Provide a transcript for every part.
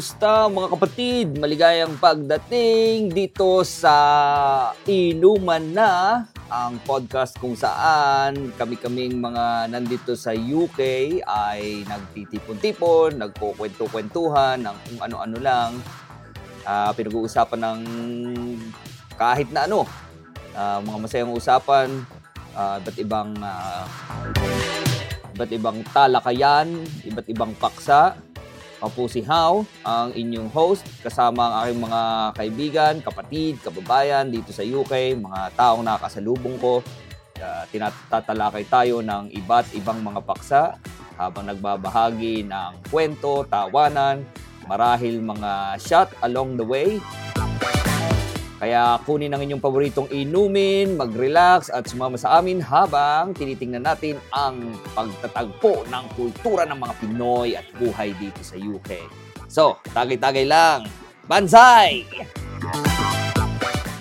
Kumusta mga kapatid? Maligayang pagdating dito sa Inuman na, ang podcast kung saan kami-kaming mga nandito sa UK ay nagtitipon-tipon, nagkukwento-kwentuhan ng kung ano-ano lang. Ah, pinag-uusapan ng kahit na ano. Ah, mga masayang usapan, ah, iba't ibang ah, iba't ibang talakayan, iba't ibang paksa. Ako po si How, ang inyong host, kasama ang aking mga kaibigan, kapatid, kababayan dito sa UK, mga taong nakakasalubong ko. Uh, tinatatalakay tayo ng iba't ibang mga paksa habang nagbabahagi ng kwento, tawanan, marahil mga shot along the way. Kaya kunin ang inyong paboritong inumin, mag-relax at sumama sa amin habang tinitingnan natin ang pagtatagpo ng kultura ng mga Pinoy at buhay dito sa UK. So, tagay-tagay lang. Banzai!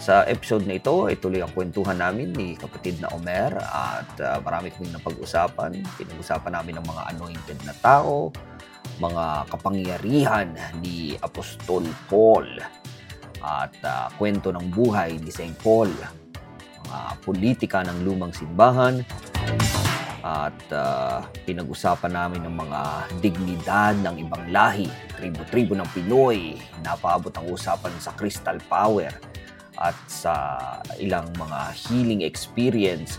Sa episode na ito, ituloy ang kwentuhan namin ni kapatid na Omer at uh, marami kaming napag-usapan. Pinag-usapan namin ng mga anointed na tao, mga kapangyarihan ni Apostol Paul at uh, kwento ng buhay ni St. Paul, mga politika ng lumang simbahan, at uh, pinag-usapan namin ng mga dignidad ng ibang lahi, tribo-tribo ng Pinoy, napaabot ang usapan sa crystal power at sa ilang mga healing experience,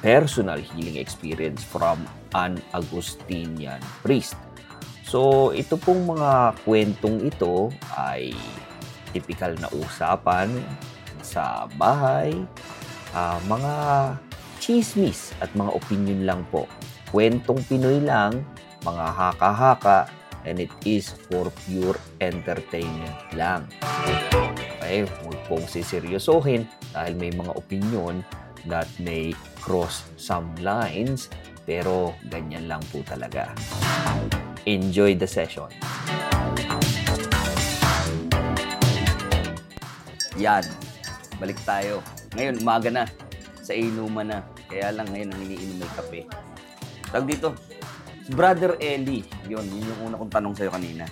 personal healing experience from an Agustinian priest. So, ito pong mga kwentong ito ay typical na usapan sa bahay, uh, mga chismis at mga opinion lang po. Kwentong Pinoy lang, mga haka-haka, and it is for pure entertainment lang. Okay, huwag pong siseryosohin dahil may mga opinion that may cross some lines, pero ganyan lang po talaga. Enjoy the session. Yan. Balik tayo. Ngayon, umaga na. Sa inuman na. Kaya lang ngayon ang iniinom may kape. Tag dito. Si Brother Eli. Yun, yun yung una kong tanong sa'yo kanina.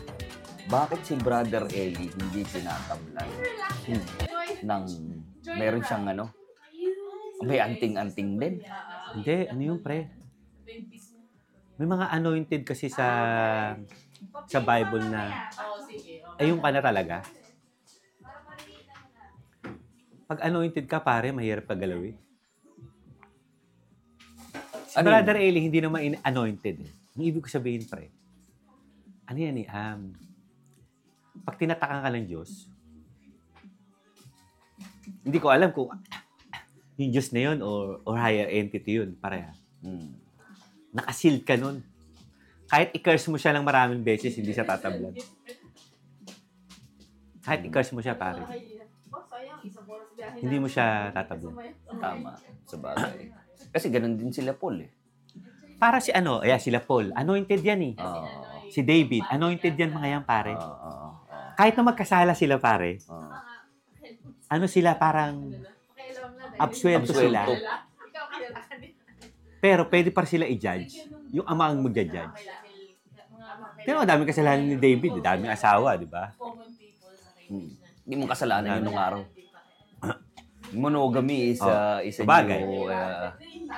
Bakit si Brother Eli hindi tinatamlan? Hmm. Nang meron siyang ano? May anting-anting din. Hindi, ano yung pre? May mga anointed kasi sa sa Bible na ayun ka na talaga. Pag anointed ka, pare, mahirap ka galawin. Si Ano Brother Eli, hindi naman in- anointed. Eh. Ang ibig ko sabihin, pre, ano yan eh, um, pag tinatakan ka ng Diyos, hindi ko alam kung yung Diyos na yun or, or higher entity yun, pareha. Hmm. Nakasealed ka nun. Kahit i-curse mo siya ng maraming beses, hindi siya tatablan. Kahit i-curse mo siya, pare. Hindi mo siya tatablan. Tama. Sa bagay. Kasi ganun din sila Paul eh. Para si ano, ayan, sila Paul. Anointed yan eh. Oo. Si David. Anointed yan mga yan, pare. Oo, oo, oo. Kahit na magkasala sila, pare. Oo. Ano sila, parang absuelto sila. Absuelto. Pero pwede pa sila i-judge. Yung ama ang magja-judge. Pero ang daming kasalanan ni David. eh. Daming asawa, di ba? Hmm. Hindi mo kasalanan yun nung araw. Monogamy is, uh, is a Sabagay. new, uh,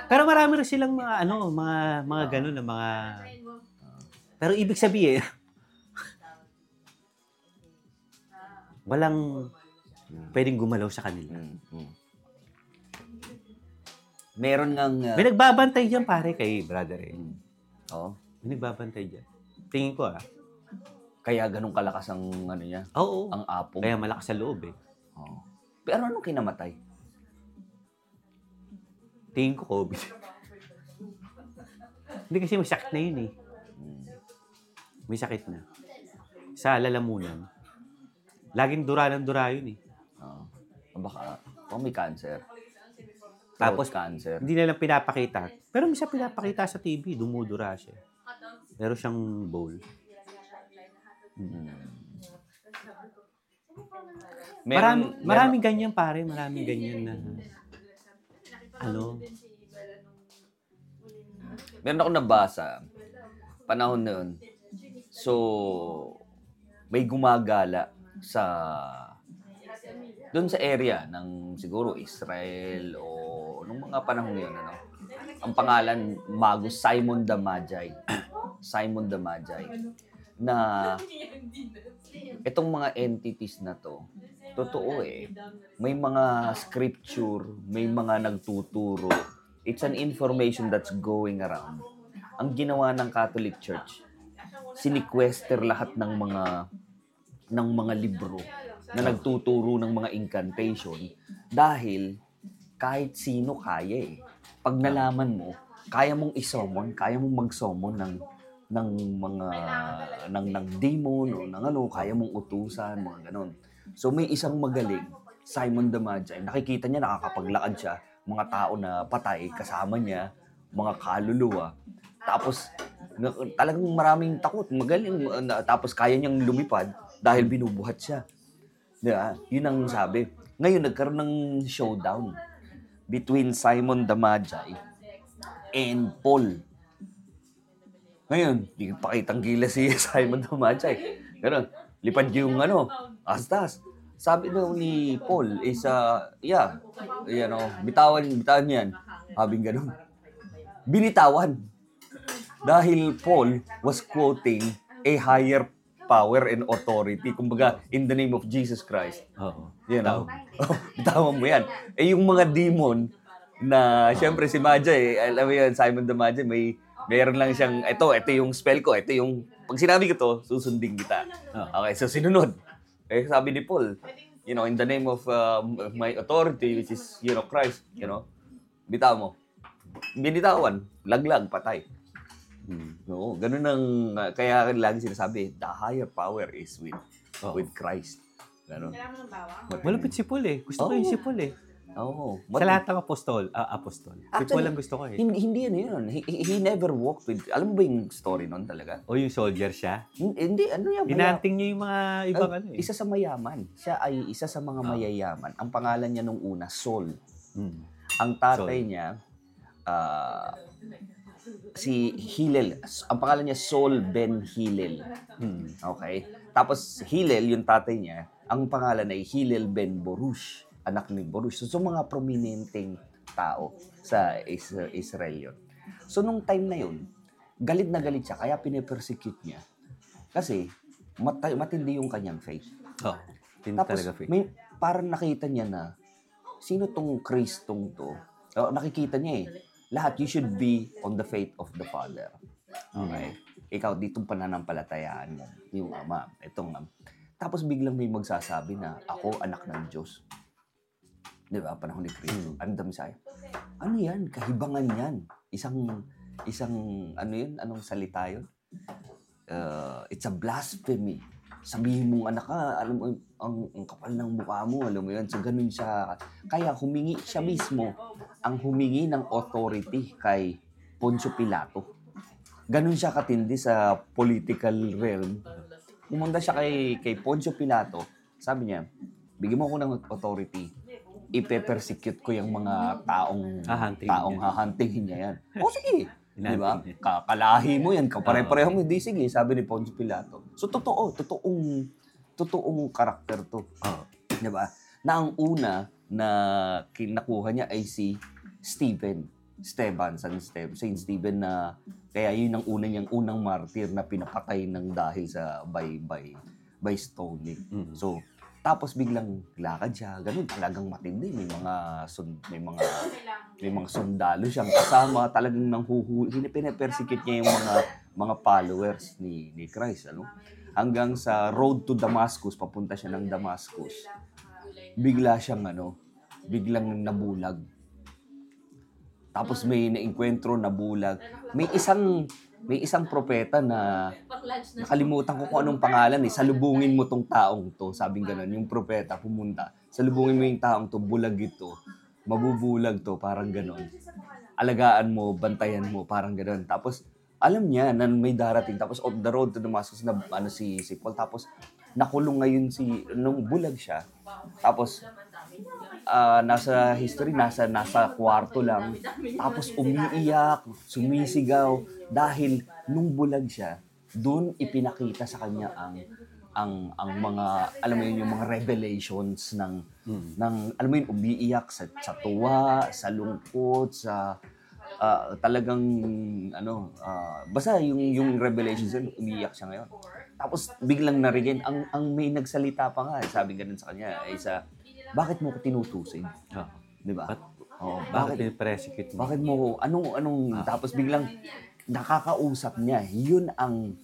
Pero marami rin silang mga ano, mga mga ganun na mga Pero ibig sabihin walang pwedeng gumalaw sa kanila. mm, mm. Meron ngang, uh, May nagbabantay diyan pare kay brother eh. oh, May nagbabantay diyan. Tingin ko ah. kaya ganun kalakas ang ano niya, Oo. ang apong. Kaya malakas sa loob eh. Oh. Pero anong kinamatay? Tingin ko COVID. Hindi kasi may sakit na yun eh. May sakit na. Sa lalamunan. Laging dura ng dura yun eh. Oh. Baka, oh, may cancer. Tapos, cancer. Hindi na lang pinapakita. Pero may siya pinapakita sa TV, dumudura siya. Meron siyang bowl. Mm. Marami, Meron, maraming ganyan pare, maraming ganyan na ano, Meron ako nabasa, panahon na yun. So, may gumagala sa doon sa area ng siguro Israel o nung mga panahon ngayon ano? Ang pangalan Magus Simon the Magi Simon the Magi na. itong mga entities na to totoo eh. may mga scripture may mga nagtuturo. It's an information that's going around. Ang ginawa ng Catholic Church siniquester lahat ng mga ng mga libro na nagtuturo ng mga incantation dahil kahit sino kaya eh. Pag nalaman mo, kaya mong isomon, kaya mong mag-summon ng ng mga ng ng demon o ng ano, kaya mong utusan, mga ganon. So may isang magaling, Simon Magi, nakikita niya nakakapaglakad siya, mga tao na patay kasama niya, mga kaluluwa. Tapos talagang maraming takot, magaling, tapos kaya niyang lumipad dahil binubuhat siya. Diba? Yun ang sabi. Ngayon, nagkaroon ng showdown between Simon Magi and Paul. Ngayon, di pakitang gila si Simon Magi. Ganun, lipad yung ano, astas. Sabi daw ni Paul is, uh, yeah, you know, bitawan, bitawan yan. Habing ganun. Binitawan. Dahil Paul was quoting a higher power and authority. Kumbaga, in the name of Jesus Christ. Oo. You know? Bitawan mo yan. Eh, yung mga demon na, syempre si Maja eh, alam mo yan, Simon the Maja, may, meron lang siyang, ito, ito yung spell ko, ito yung, pag sinabi ko to, susundin kita. Okay, so sinunod. Eh, sabi ni Paul, you know, in the name of uh, my authority, which is, you know, Christ, you know, bitaw mo. Binitawan, laglag, patay. Hmm. Oo, ganun ang, uh, kaya lagi sinasabi, the higher power is with, Oo. with Christ. Ganun. Malupit si Paul eh. Gusto ko Oo. yung si Paul eh. Oo. Sa lahat ng apostol, ah, apostol. Actually, Paul ang gusto ko eh. Hindi, hindi ano yun. He, he, never walked with, alam mo ba yung story nun talaga? O yung soldier siya. Hin- Hindi, ano yan? maya- Inanting niya yung mga ibang Ay, ano eh. Isa sa mayaman. Siya ay isa sa mga Ah. mayayaman. Ang pangalan niya nung una, Saul. Hmm. Ang tatay Saul. niya, ah, si Hillel. Ang pangalan niya, Saul ben Hillel. Hmm. Okay? Tapos Hillel, yung tatay niya, ang pangalan ay Hillel ben Borush, anak ni Borush. So, so mga prominenteng tao sa Is- Israel yun. So, nung time na yun, galit na galit siya, kaya pinipersecute niya. Kasi, mata- matindi yung kanyang faith. Oh, hindi Tapos, talaga fake. may, parang nakita niya na, sino tong Kristong to? Oh, nakikita niya eh, lahat, you should be on the faith of the Father. Okay? Ikaw, ditong pananampalatayaan mo, yung ama, itong ama. Tapos biglang may magsasabi na, ako anak ng Diyos. Di ba? Panahon ni Kristo. Ano the Messiah? Ano yan? Kahibangan yan. Isang, isang, ano yun? Anong salita yun? Uh, it's a blasphemy. Sabihin mong anak ka, alam mo, ang, ang kapal ng mukha mo, alam mo yun. So, ganun siya. Kaya humingi siya mismo ang humingi ng authority kay Poncio Pilato. Ganun siya katindi sa political realm. Pumunta siya kay, kay Poncio Pilato. Sabi niya, bigyan mo ako ng authority. Ipe-persecute ko yung mga taong Hahantingin taong niya. hahantingin niya yan. O sige. Di ba? Kakalahi mo yan, kapare-pareho mo. Di sige, sabi ni Poncio Pilato. So, totoo. Totoong, totoong karakter to. Oh. Di ba? Na ang una na kinakuha niya ay si Stephen. Steban, San Stephen, Saint Stephen na kaya yun ang una niyang unang martyr na pinapatay ng dahil sa by by by stoning. Mm. So, tapos biglang lakad siya, ganun talagang matindi. May mga sun, may mga may mga sundalo siyang kasama, talagang nang huhuli, pinapersecute niya yung mga mga followers ni ni Christ, ano? Hanggang sa road to Damascus, papunta siya ng Damascus. Bigla siyang ano, biglang nabulag. Tapos may naengkwentro na bulag. May isang may isang propeta na nakalimutan ko kung anong pangalan eh. Salubungin mo tong taong to. Sabing ganun, yung propeta pumunta. Salubungin mo yung taong to, bulag ito. Mabubulag to, parang ganun. Alagaan mo, bantayan mo, parang ganun. Tapos, alam niya na may darating. Tapos, on the road to Damascus na ano si, si Paul. Tapos, nakulong ngayon si, nung bulag siya. Tapos, ah, nasa history, nasa nasa kwarto lang. Tapos umiiyak, sumisigaw dahil nung bulag siya, doon ipinakita sa kanya ang ang ang mga alam mo yun yung mga revelations ng Mm. ng alam mo yun umiiyak sa sa tuwa, sa lungkot, sa ah, talagang ano ah, basta yung yung revelations yun umiiyak siya ngayon. Tapos biglang narinig ang ang may nagsalita pa nga, sabi ganun sa kanya ay sa bakit mo ko tinutusin? Oh. 'Di ba? Ba't- Oh, Bakit bakit mo? bakit mo ko anong anong tapos biglang nakakausap niya. Yun ang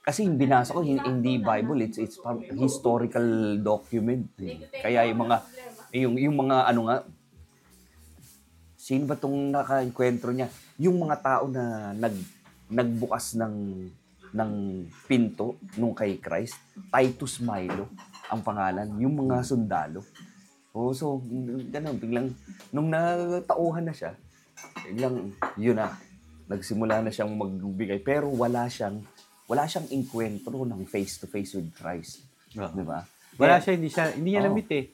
kasi yung binasa ko hin- hindi Bible it's it's from historical document. Kaya yung mga yung yung mga ano nga sino ba tong nakaenkwentro niya? Yung mga tao na nag nagbukas ng ng pinto nung kay Christ, Titus Milo ang pangalan, yung mga sundalo. Oh, so ganun biglang nung natauhan na siya, biglang yun na nagsimula na siyang magbigay pero wala siyang wala siyang enkwentro ng face to face with Christ, Oh. 'di ba? Wala Kaya- siya, hindi siya, hindi niya Oo. namit eh.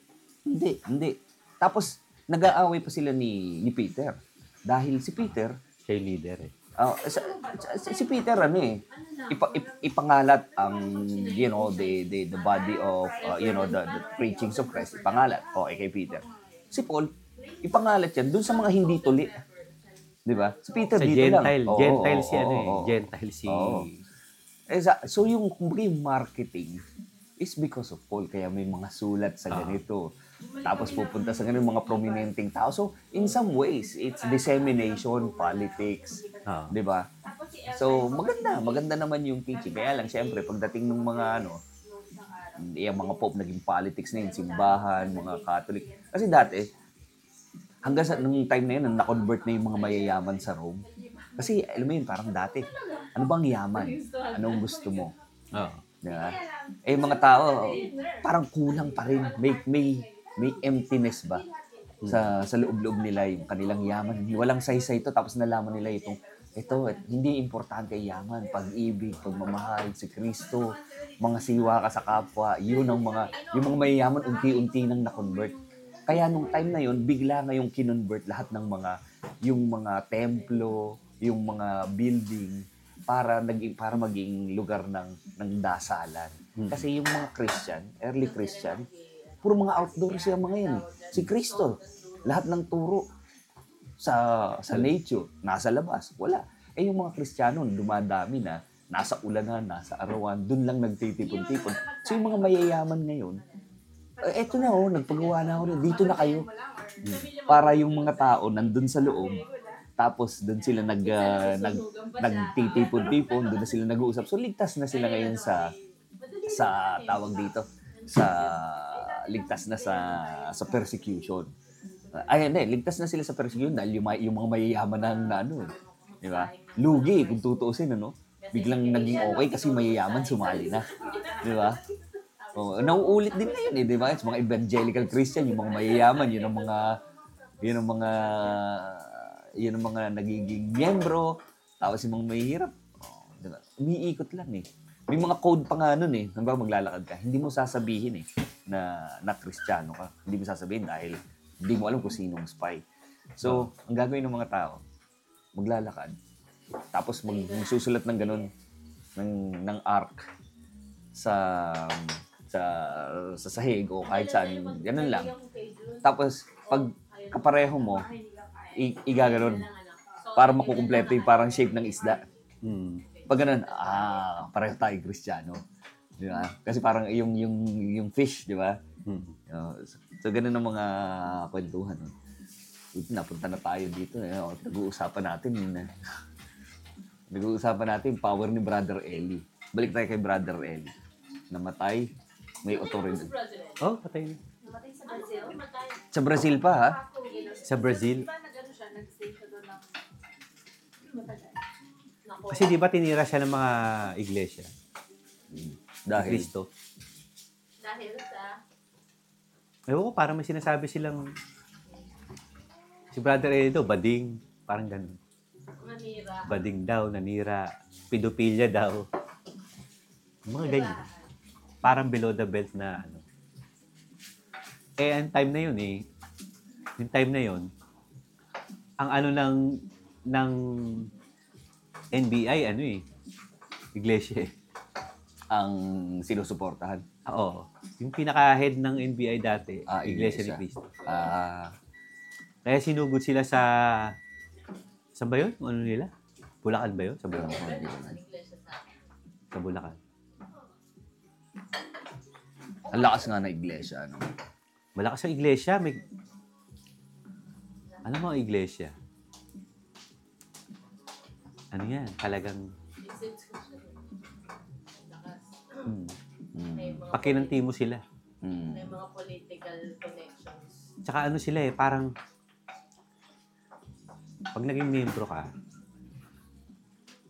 hindi, hindi. Tapos, nag-aaway pa sila ni, ni Peter. Dahil si Peter, Siya yung leader eh. Ah, sa- sa- si Peter ano eh, ipa, ip- ipangalat ang, you know, the, the, the body of, uh, you know, the, the preachings of Christ. Ipangalat. O, eh, kay Peter. Si Paul, ipangalat yan dun sa mga hindi tuli. Di ba? Si Peter Sa dito lang. Gentile. Oo, Gentile oo, si ano eh. Gentile si... Oo. Eh, sa- so yung, kumbaga yung marketing is because of Paul. Kaya may mga sulat sa Ah. ganito. Tapos pupunta sa ganun mga prominenteng tao. So, in some ways, it's dissemination, politics. Ah. Di ba? So, maganda. Maganda naman yung teaching. Kaya lang, syempre, pagdating ng mga ano, yung mga pope naging politics na yun, simbahan, mga Catholic. Kasi dati, hanggang sa nung time na yun, na-convert na yung mga mayayaman sa Rome. Kasi, alam mo yun, parang dati, ano bang yaman? Anong gusto mo? Oo. Di ba? Eh, mga tao, parang kulang pa rin. May, may, may emptiness ba? Sa, sa loob-loob nila yung kanilang yaman. Walang saysay ito, tapos nalaman nila itong, ito, hindi importante yaman, pag-ibig, pagmamahal, si Kristo, mga siwa ka sa kapwa, yun ang mga, yung mga mayayaman, unti-unti nang na-convert. Kaya nung time na yun, bigla ngayong kinonvert lahat ng mga, yung mga templo, yung mga building, para naging para maging lugar ng ng dasalan. Kasi yung mga Christian, early Christian, puro mga outdoors yung mga yan. Si Kristo, lahat ng turo sa sa nature, nasa labas, wala. Eh yung mga Kristiyano, dumadami na, nasa ulanan, nasa arawan, dun lang nagtitipon-tipon. So yung mga mayayaman ngayon, eh, eto na oh, nagpagawa na ako, dito na kayo. Para yung mga tao nandun sa loob, tapos doon sila nag ah, nag nagtitipon-tipon, doon na sila nag-uusap. So ligtas na sila ngayon sa sa tawag dito sa ligtas na sa sa persecution. Ay, hindi, ligtas na sila sa persecution dahil yung, yung mga mayayaman na, na ano, eh. di ba? Lugi kung tutuusin ano. Biglang naging okay kasi mayayaman sumali na. Di ba? Oh, nauulit din na yun eh, di ba? It's mga evangelical Christian, yung mga mayayaman, yun ang mga yun ang mga yun ang mga nagiging miyembro, tapos yung mga mahihirap. Oh, di ba? Umiikot lang eh. May mga code pa nga nun eh. Hanggang maglalakad ka, hindi mo sasabihin eh na na Kristiyano ka. Hindi mo sasabihin dahil hindi mo alam kung sinong spy. So, ang gagawin ng mga tao, maglalakad. Tapos mag, magsusulat ng ganun ng ng arc sa sa sa sahig o kahit saan. Ganun lang. Tapos, pag kapareho mo, i- igaganon para makukumpleto yung parang shape ng isda. Hmm. Pag ganun, ah, pareho tayo Kristiyano. Di ba? Kasi parang yung yung yung fish, di ba? Hmm. So, so, ganun ang mga kwentuhan. no? Napunta na tayo dito. Eh. O, Nag-uusapan natin. eh. Nag-uusapan natin power ni Brother Eli. Balik tayo kay Brother Eli. Namatay, may authority. Oh, patay na. Namatay sa Brazil. Sa Brazil pa, ha? Sa Brazil. Di ba nag-ano siya, nag-stay siya doon ng... Matagal. Nako. Kasi di ba tinira siya ng mga iglesia? Dahil, Kristo. Dahil sa... Ewan ko, parang may sinasabi silang si Brother Edo, bading. Parang ganun. Manira. Bading daw, nanira. Pedophilia daw. Mga ganyan. Parang below the belt na ano. Eh, ang time na yun eh. Yung time na yun, ang ano ng ng NBI, ano eh, iglesia eh. ang sinusuportahan. Oo. Yung pinaka-head ng NBI dati, Ah, Iglesia Iglesia. ni Cristo. Ah, Kaya sinugod sila sa... Saan ba yun? Ano nila? Bulacan ba yun? Sa Bulacan. Sa Bulacan. ang lakas nga ng iglesia, ano? Malakas ang iglesia. May... Alam mo ang iglesia? Ano yan? Talagang... Hmm, Mm. May mga, pakinanti mo sila. Mm. may mga political connections. Tsaka ano sila eh, parang... Pag naging membro ka,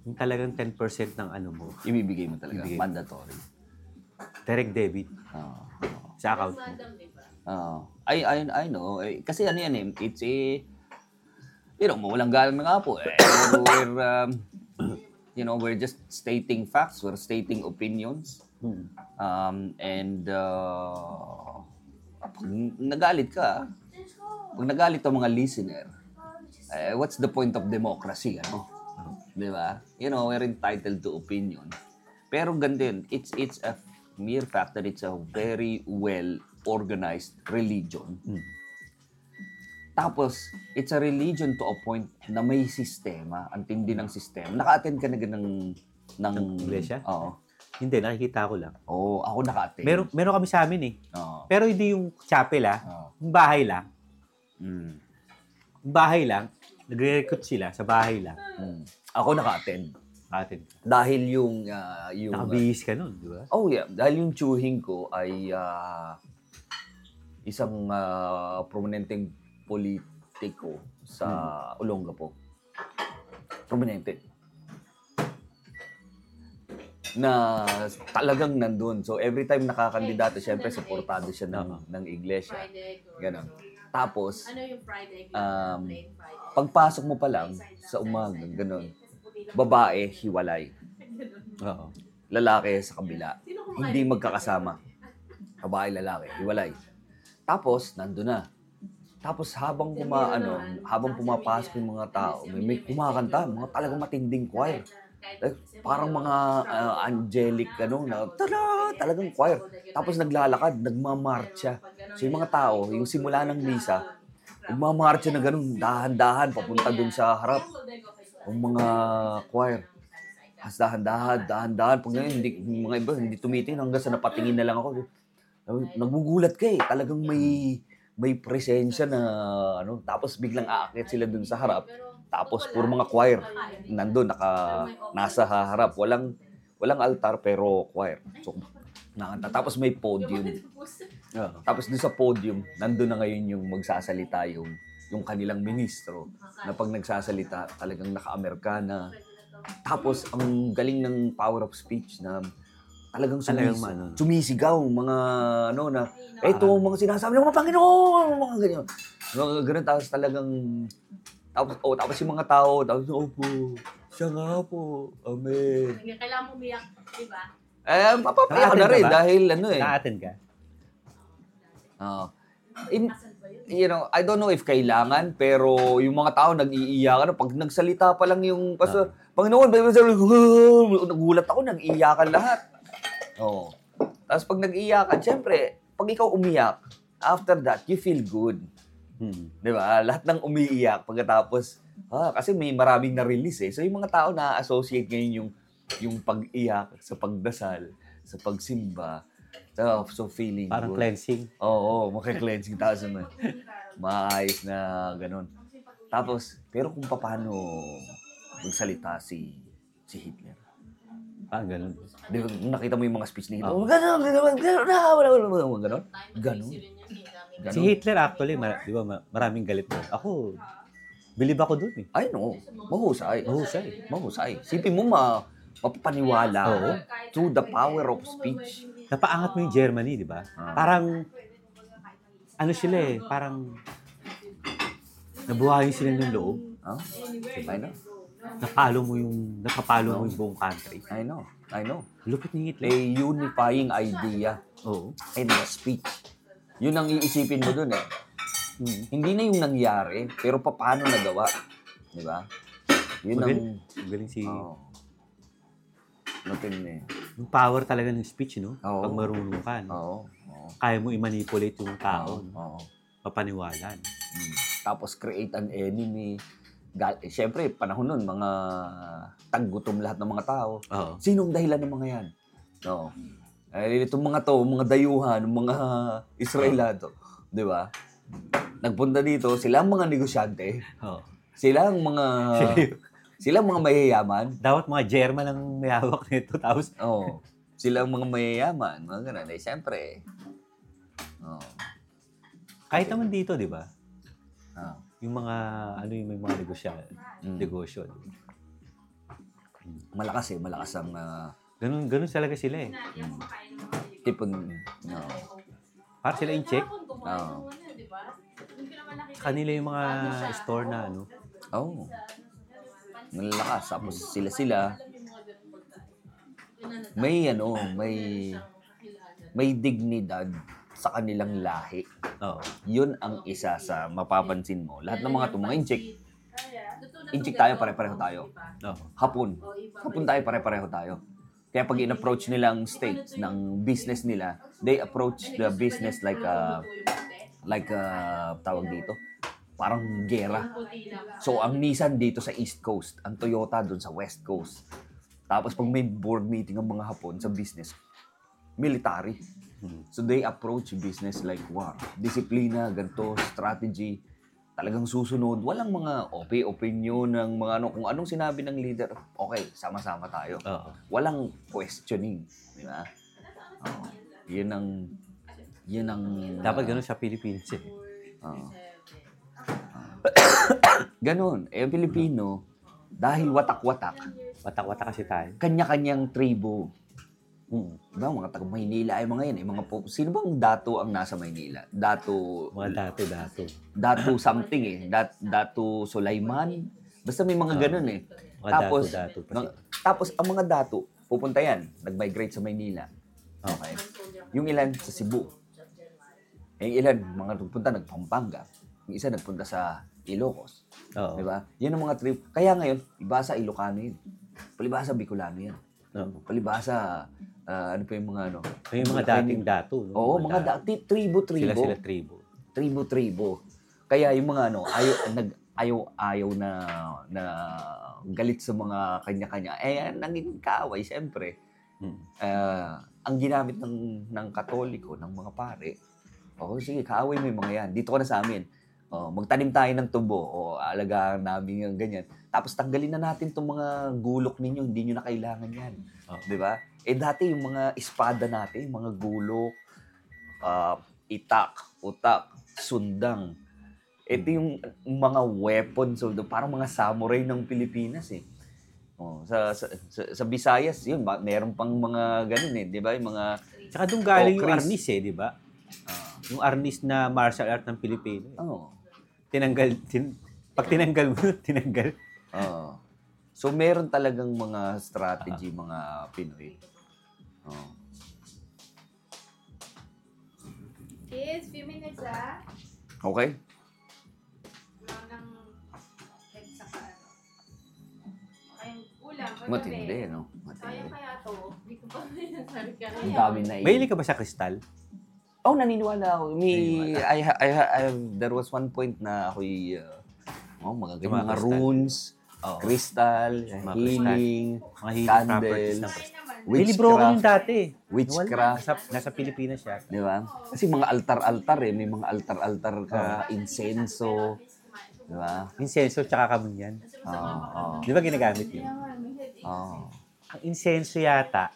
yung talagang 10% ng ano mo, Ibibigay mo talaga. Ibibigay. Mandatory. direct debit Oo. sa account mo. Oo. I, I, I know. Eh, kasi ano yan eh, it's a, you know, walang galang na nga po eh. We're, um, you know, we're just stating facts. We're stating opinions. Hmm. Um, and, uh, pag nagalit ka, pag nagalit ang mga listener, eh, what's the point of democracy, ano? Di ba? You know, we're entitled to opinion. Pero ganito yun, it's, it's a mere fact that it's a very well organized religion. Hmm. Tapos, it's a religion to a point na may sistema, ang tindi ng sistema. Naka-attend ka na ganun ng... ng Ng iglesia? Oo. Hindi, nakikita ko lang. Oo, ako naka-attend. Meron, meron kami sa amin eh. Oo. Pero hindi yung chapel ah. Oo. Yung bahay lang. Mm. Yung bahay lang. Nagre-recruit sila sa bahay lang. Mm. Ako naka-attend. Atin. Dahil yung... ah, yung Nakabihis ka nun, di ba? Oh yeah, dahil yung chewing ko ay ah, isang ah, prominenteng politiko sa Olongapo. Prominente. Na talagang nandun. So every time nakakandidato, syempre supportado siya ng, ng iglesia. Ganon. Tapos, Ano yung Friday? Um, pagpasok mo pa lang sa umaga, ganun. Babae, hiwalay. Oo. Lalaki sa kabila. Hindi magkakasama. Babae, lalaki, hiwalay. Tapos, nando na. Tapos habang kumaano, habang pumapasok yung mga tao, may, may kumakanta, mga talagang matinding choir. Eh, parang mga ah, angelic ano na tada, talagang choir. Tapos naglalakad, nagmamarcha. So yung mga tao, yung simula ng misa, nagmamarcha na ganun, dahan-dahan papunta dun sa harap. Yung mga choir. As dahan-dahan, dahan-dahan. Pag ngayon, hindi, mga iba, hindi tumitingin hanggang sa napatingin na lang ako. Nagmugulat ka eh. Talagang may may presensya na ano. Tapos biglang aakyat sila dun sa harap. Tapos puro mga choir. Nandun, naka, nasa harap. Walang, walang altar pero choir. So, nakanta. Tapos may podium. Oo. Tapos dun sa podium, nandun na ngayon yung magsasalita yung yung kanilang ministro na pag nagsasalita talagang naka-Amerikana. Tapos ang galing ng power of speech na talagang Talagang sumis, ano. sumisigaw mga ano na eto mga sinasabi ng mga Panginoon mga ganyan. Mga ganun tapos talagang tapos oh tapos yung mga tao tapos opo siya nga po amen Kailangan mo umiyak, di ba? eh mapapayak Naka-attend na rin ba? dahil ano eh Na-attend ka? Ah. in, you know, I don't know if kailangan, pero yung mga tao nag-iiyakan. Pag nagsalita pa lang yung pastor, Panginoon, baby, nagulat ako, nag-iiyakan lahat. Oo. Tapos pag nag-iiyakan, syempre, pag ikaw umiyak, after that, you feel good. Hmm. Di ba? Lahat ng umiiyak pagkatapos, ah, kasi may maraming na-release eh. So yung mga tao na-associate ngayon yung, yung pag-iyak sa pagdasal, sa pagsimba, so, so feeling Parang good. cleansing. Oo, oh, cleansing Tapos naman, maayos na ganun. Tapos, pero kung paano magsalita si si Hitler. Ah, ganun. Di ba, nakita mo yung mga speech ni Hitler, oh, ganun, ganun, ganun, ah, wala, wala, wala, wala, ganun. Ganun. Ganun. Si Hitler actually, mar- di ba, ma- maraming galit doon. Ako, bilib ako doon eh. Ay, no. Mahusay. Mahusay. Mahusay. Sipin mo, ma, mapapaniwala Oo. through the power of speech. Napaangat mo yung Germany, di ba? Ah. Parang, ano sila eh, parang, nabuhayin sila ng loob. Huh? I know. Napalo mo yung, napapalo mo yung buong country. I know. I know. Lupit ni A Hitler. unifying idea Oo. in the speech. Yun ang iisipin mo dun eh. Hmm. Hindi na yung nangyari, pero paano nagawa. Di ba? Yun ang... Magaling, magaling si, Oh. Natin eh. Yung power talaga ng speech, no? Oo. Pag marunong ka, no? Oo. Oo. Kaya mo i-manipulate yung tao, no? Oo. Papaniwala, no? Mm. Tapos create an enemy. Gal eh, Siyempre, panahon nun, mga taggutom lahat ng mga tao. Oo. Sinong dahilan ng mga yan? No. Eh, itong mga to, mga dayuhan, mga Israelado, di ba? Nagpunta dito, sila ang mga negosyante, Oo. sila ang mga, sila ang mga mayayaman, Dapat mga German ang may hawak nito. Tapos, Oo. Sila ang mga mayayaman, mga ganun. Eh, siyempre. Oo. kahit naman dito, di ba? Ah. Yung mga, ano yung may mga negosyo, Mm. negosyo. ba? Malakas eh, malakas ang ah, Ganun, ganun talaga sila eh. tipon. No. Para sila in check. Oo. Kanila yung mga store na ano. Oh. Malalakas. Tapos sila-sila, may ano, may may dignidad sa kanilang lahi. Oo. Yun ang isa sa mapapansin mo. Lahat ng mga to, mga incheck, incheck tayo, pare-pareho tayo. Oo. hapon. Hapon tayo, pare-pareho tayo. Kaya pag in-approach nila ang state ng business nila, they approach the business like a, like a, tawag dito, parang gera. So, ang Nissan dito sa East Coast, ang Toyota doon sa West Coast. Tapos pag may board meeting ang mga hapon sa business, military. So, they approach business like, wow, disiplina, ganito, strategy, talagang susunod. Walang mga OP, opinion ng mga ano, kung anong sinabi ng leader, okay, sama-sama tayo. Oo. Walang questioning. Di ba? Oo. Yun ang, yun ang, Dapat ganun sa Pilipinas eh. Oo. Ganun. Eh, ang Pilipino, dahil watak-watak, Watak-watak kasi tayo. kanya-kanyang tribo. Hmm. Diba, mga taga Maynila ay mga yan. Eh, mga po, sino bang dato ang nasa Maynila? Dato, Mga dati-dato. dato something eh. Dat, dato Sulaiman. Basta may mga ganun eh. Mga Tapos, dato-dato pa mga- tapos ang mga dato, pupunta yan, nag-migrate sa Maynila. Okay. Yung ilan sa Cebu. Yung ilan, mga nagpunta nagpampanga. Yung isa nagpunta sa Ilocos. Oo. Di ba? Yan ang mga trip. Kaya ngayon, ibasa Ilocano yun. Palibasa Bicolano yan. Oo. Palibasa, ah, ano pa yung mga ano? Yung mga dating dato. No? Oo, mga da- dati, tribo-tribo. Sila sila tribo. tribo-tribo. Kaya yung mga ano, ayaw, nag, ayaw, ayaw na, na galit sa mga kanya-kanya. Eh, naging kaaway, siyempre. Hmm. Ah, ang ginamit ng, ng katoliko, ng mga pare, oh, sige, kaaway mo yung mga yan. Dito ka na sa amin. Oh, magtanim tayo ng tubo. O, alagaan namin yung ganyan. Tapos tanggalin na natin itong mga gulok ninyo. Hindi nyo na kailangan yan. Oo. Di ba? Eh dati yung mga espada natin, mga gulok, ah, itak, utak, sundang. Ito yung mga weapons of the, parang mga samurai ng Pilipinas eh. Oh, sa, sa, sa, sa Visayas, yun, meron pang mga ganun eh, di ba? Yung mga, Tsaka doon galing Oh, yung arnis eh, di ba? ah, Yung arnis na martial art ng Pilipino. eh. oh, Tinanggal, tin, pag tinanggal mo, tinanggal. oh. So, meron talagang mga strategy, mga Pinoy. Oh. Kids, few minutes ah. Okay? Ano. Matindi, no? Sayang Matindi. kaya to. Hindi ko pa sinasabi ka Ang dami na Mahilig ka ba sa kristal? Oh, naniniwala ako. May, Naniniwala. I, ha- I, ha- I, have- there was one point na ako'y, uh, oh, mga, Yung mga mga crystal. runes, Oo. crystal, Mga healing, Mga healing properties candles, ng kristal. naman. May libro ko witchcraft, yung dati. witchcraft, Nasa, nasa Pilipinas siya. di ba? Kasi mga altar-altar eh, may mga altar-altar ka, insenso, di ba? Insenso tsaka kamunyan. Oo, oo, Di ba ginagamit yun? Oo. Ang insenso yata,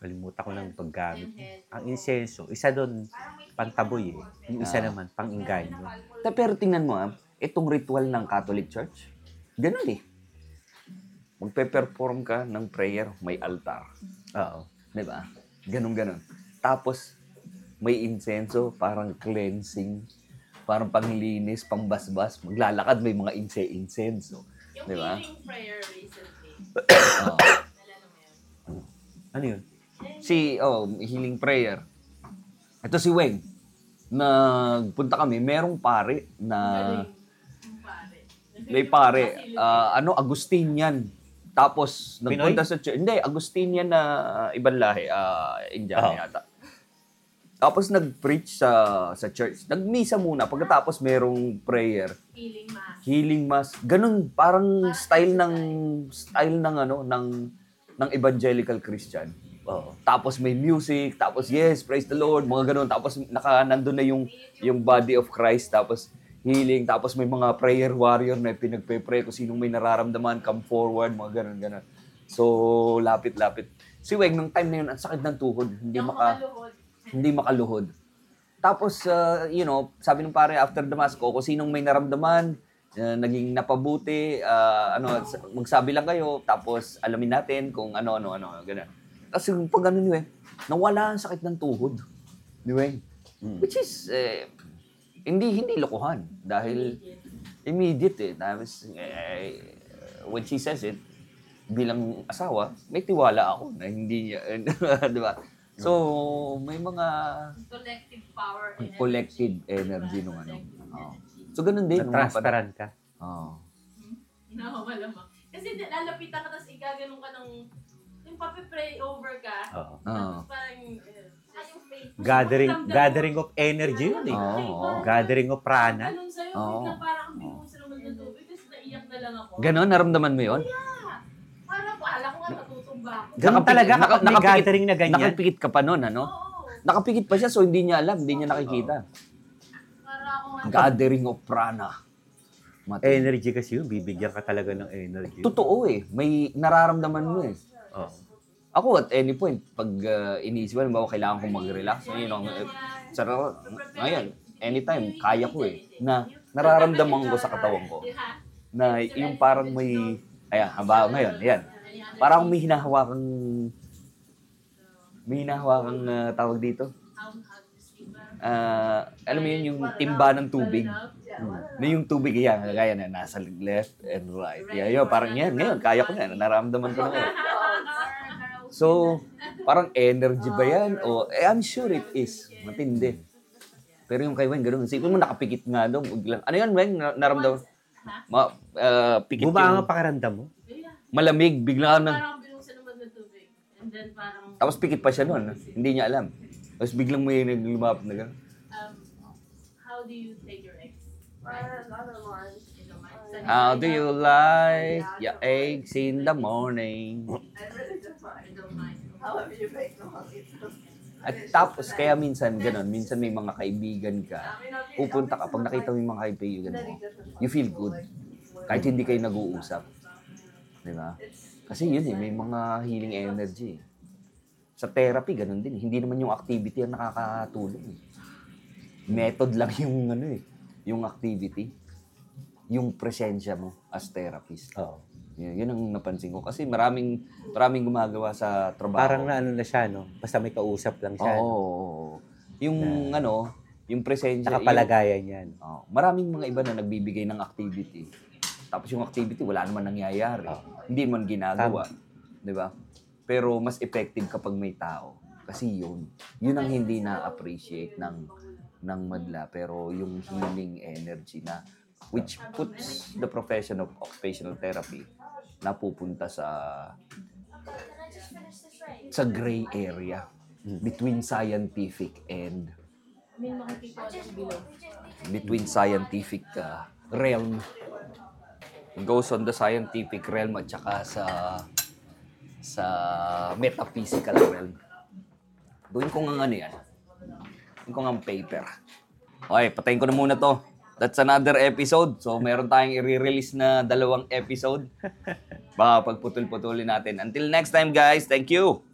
masakit? kalimutan ko ng paggamit. Ang insenso, isa doon, pantaboy eh. Yung isa naman, pang-inganyo. Ta- Pero tingnan mo ah, itong ritual ng Catholic Church, ganun eh. Magpe-perform ka ng prayer, may altar. Oo. Di ba? Ganun, ganun. Tapos, may insenso, parang cleansing, parang panglinis, pangbasbas. Maglalakad, may mga inse insenso. Yung Di ba? healing prayer recently. Oo. Ano yun? Si, oh, healing prayer. Ito si Weng. Nagpunta kami, merong pare na, may pare, ah, ano, Agustinian. Tapos, Pinoy? nagpunta sa church. Hindi, Agustinian na uh, ibang lahi. Uh, Indiano Oo. yata. Tapos nag-preach sa sa church. Nagmisa muna. Pagkatapos merong prayer. Feeling mass. Healing mass. Ganun, parang style ng style ng ano ng ng evangelical Christian. Oo. Tapos may music, tapos yes, praise the Lord, mga ganun. Tapos naka nandun na yung yung body of Christ, tapos healing, tapos may mga prayer warrior na pinagpe-pray kung sinong may nararamdaman, come forward, mga ganun ganun. So, lapit-lapit. Si Weng, nung time na yun, ang sakit ng tuhod. Hindi ako maka, makaluhod. hindi makaluhod. Tapos, uh, you know, sabi ng pare after ko, kung sinong may naramdaman, uh, naging napabuti, uh, ano, magsabi lang kayo, tapos alamin natin kung ano, ano, ano, gano'n. Kasi pag ano ni Weng, nawala ang sakit ng tuhod. Ni Weng. Which is, eh, hindi, hindi lokohan. Dahil, immediate eh. Tapos, eh, when she says it, bilang asawa, may tiwala ako na hindi niya, di ba? So, may mga Collective power. and collective energy nung ano. Oo. So, ganun din. Na-transparent ka. Oo. No, malamang. Kasi di- lalapitan ka, tapos igaganon ka ng, papipray over ka, Oo. Oo. tapos parang, eh, yung faith. Gathering, Ramdam gathering of energy yun eh. Oo. Gathering of prana. Ganun sa'yo, Oo. biglang parang ang bigo sa naman ng tubig, tapos naiyak na lang ako. Ganon, naramdaman mo yun? Yeah. Parang akala ko nga natutumba ako. Ganun talaga naka- kapag may nakapikit- gathering na ganyan. Nakapikit ka pa nun, ano? Oo. Nakapikit pa siya, so hindi niya alam, hindi niya nakikita. Para ako nga. Gathering of prana. Matindi. Energy kasi yun, bibigyan ka talaga ng energy. Totoo eh. May nararamdaman mo eh. Oo. Ako at any point, pag uh, iniisip ko, halimbawa kailangan kong mag-relax, you know, sarap, ngayon, anytime, kaya ko eh, na nararamdaman ko sa katawan ko, na yung parang may, ayan, haba, ngayon, ayan, parang may hinahawakang, may hinahawakang uh, tawag dito, Ah, alam mo yun, yung timba ng tubig. Na yung tubig, yan, kaya na nasa left and right. Yeah, yun, parang yan. Ngayon, kaya ko na, nararamdaman ko na ngayon. So, parang energy ba yan? O, eh, I'm sure it is. Matindi. Pero yung kay Weng, ganun. Isipin mo, nakapikit nga daw. Ano yun, Weng? Na- Naramdaman? Ma, ah, pikit Bumanga yung pakiramdam mo? malamig. Bigla na. Parang binuksan naman ng tubig. And then parang, Tapos pikit pa siya noon. Hindi niya alam. Tapos biglang may naglumapit na gano'n. um, how do you take your mind? How do you like your eggs in the morning? At tapos, kaya minsan ganun, minsan may mga kaibigan ka, pupunta ka, pag nakita mo yung mga kaibigan mo, you feel good. Kahit hindi kayo nag-uusap. Di ba? Kasi yun eh, may mga healing energy. Sa therapy, ganun din. eh. Hindi naman yung activity ang nakakatulong. eh. Method lang yung ano eh, yung activity. Yung presensya mo as therapist. Oo. Yun, yun ang napansin ko. Kasi maraming, maraming gumagawa sa trabaho. Parang na ano na siya, no? Basta may kausap lang siya. Oo. no? oo, oo. Yung ano, yung presensya. Nakapalagayan yan. Oh, maraming mga iba na nagbibigay ng activity. Tapos yung activity, wala naman nangyayari. Hindi man ginagawa. Di ba? Pero mas effective kapag may tao. Kasi yun. Yun ang hindi na-appreciate ng ng madla. Pero yung healing energy na which puts the profession of occupational therapy napupunta sa sa gray area between scientific and between scientific uh, realm goes on the scientific realm at saka sa sa metaphysical realm. Gawin ko nga ano yan. Gawin ko nga paper. Okay, patayin ko na muna to. That's another episode. So, meron tayong i-release na dalawang episode. Baka pagputol-putulin natin. Until next time, guys. Thank you.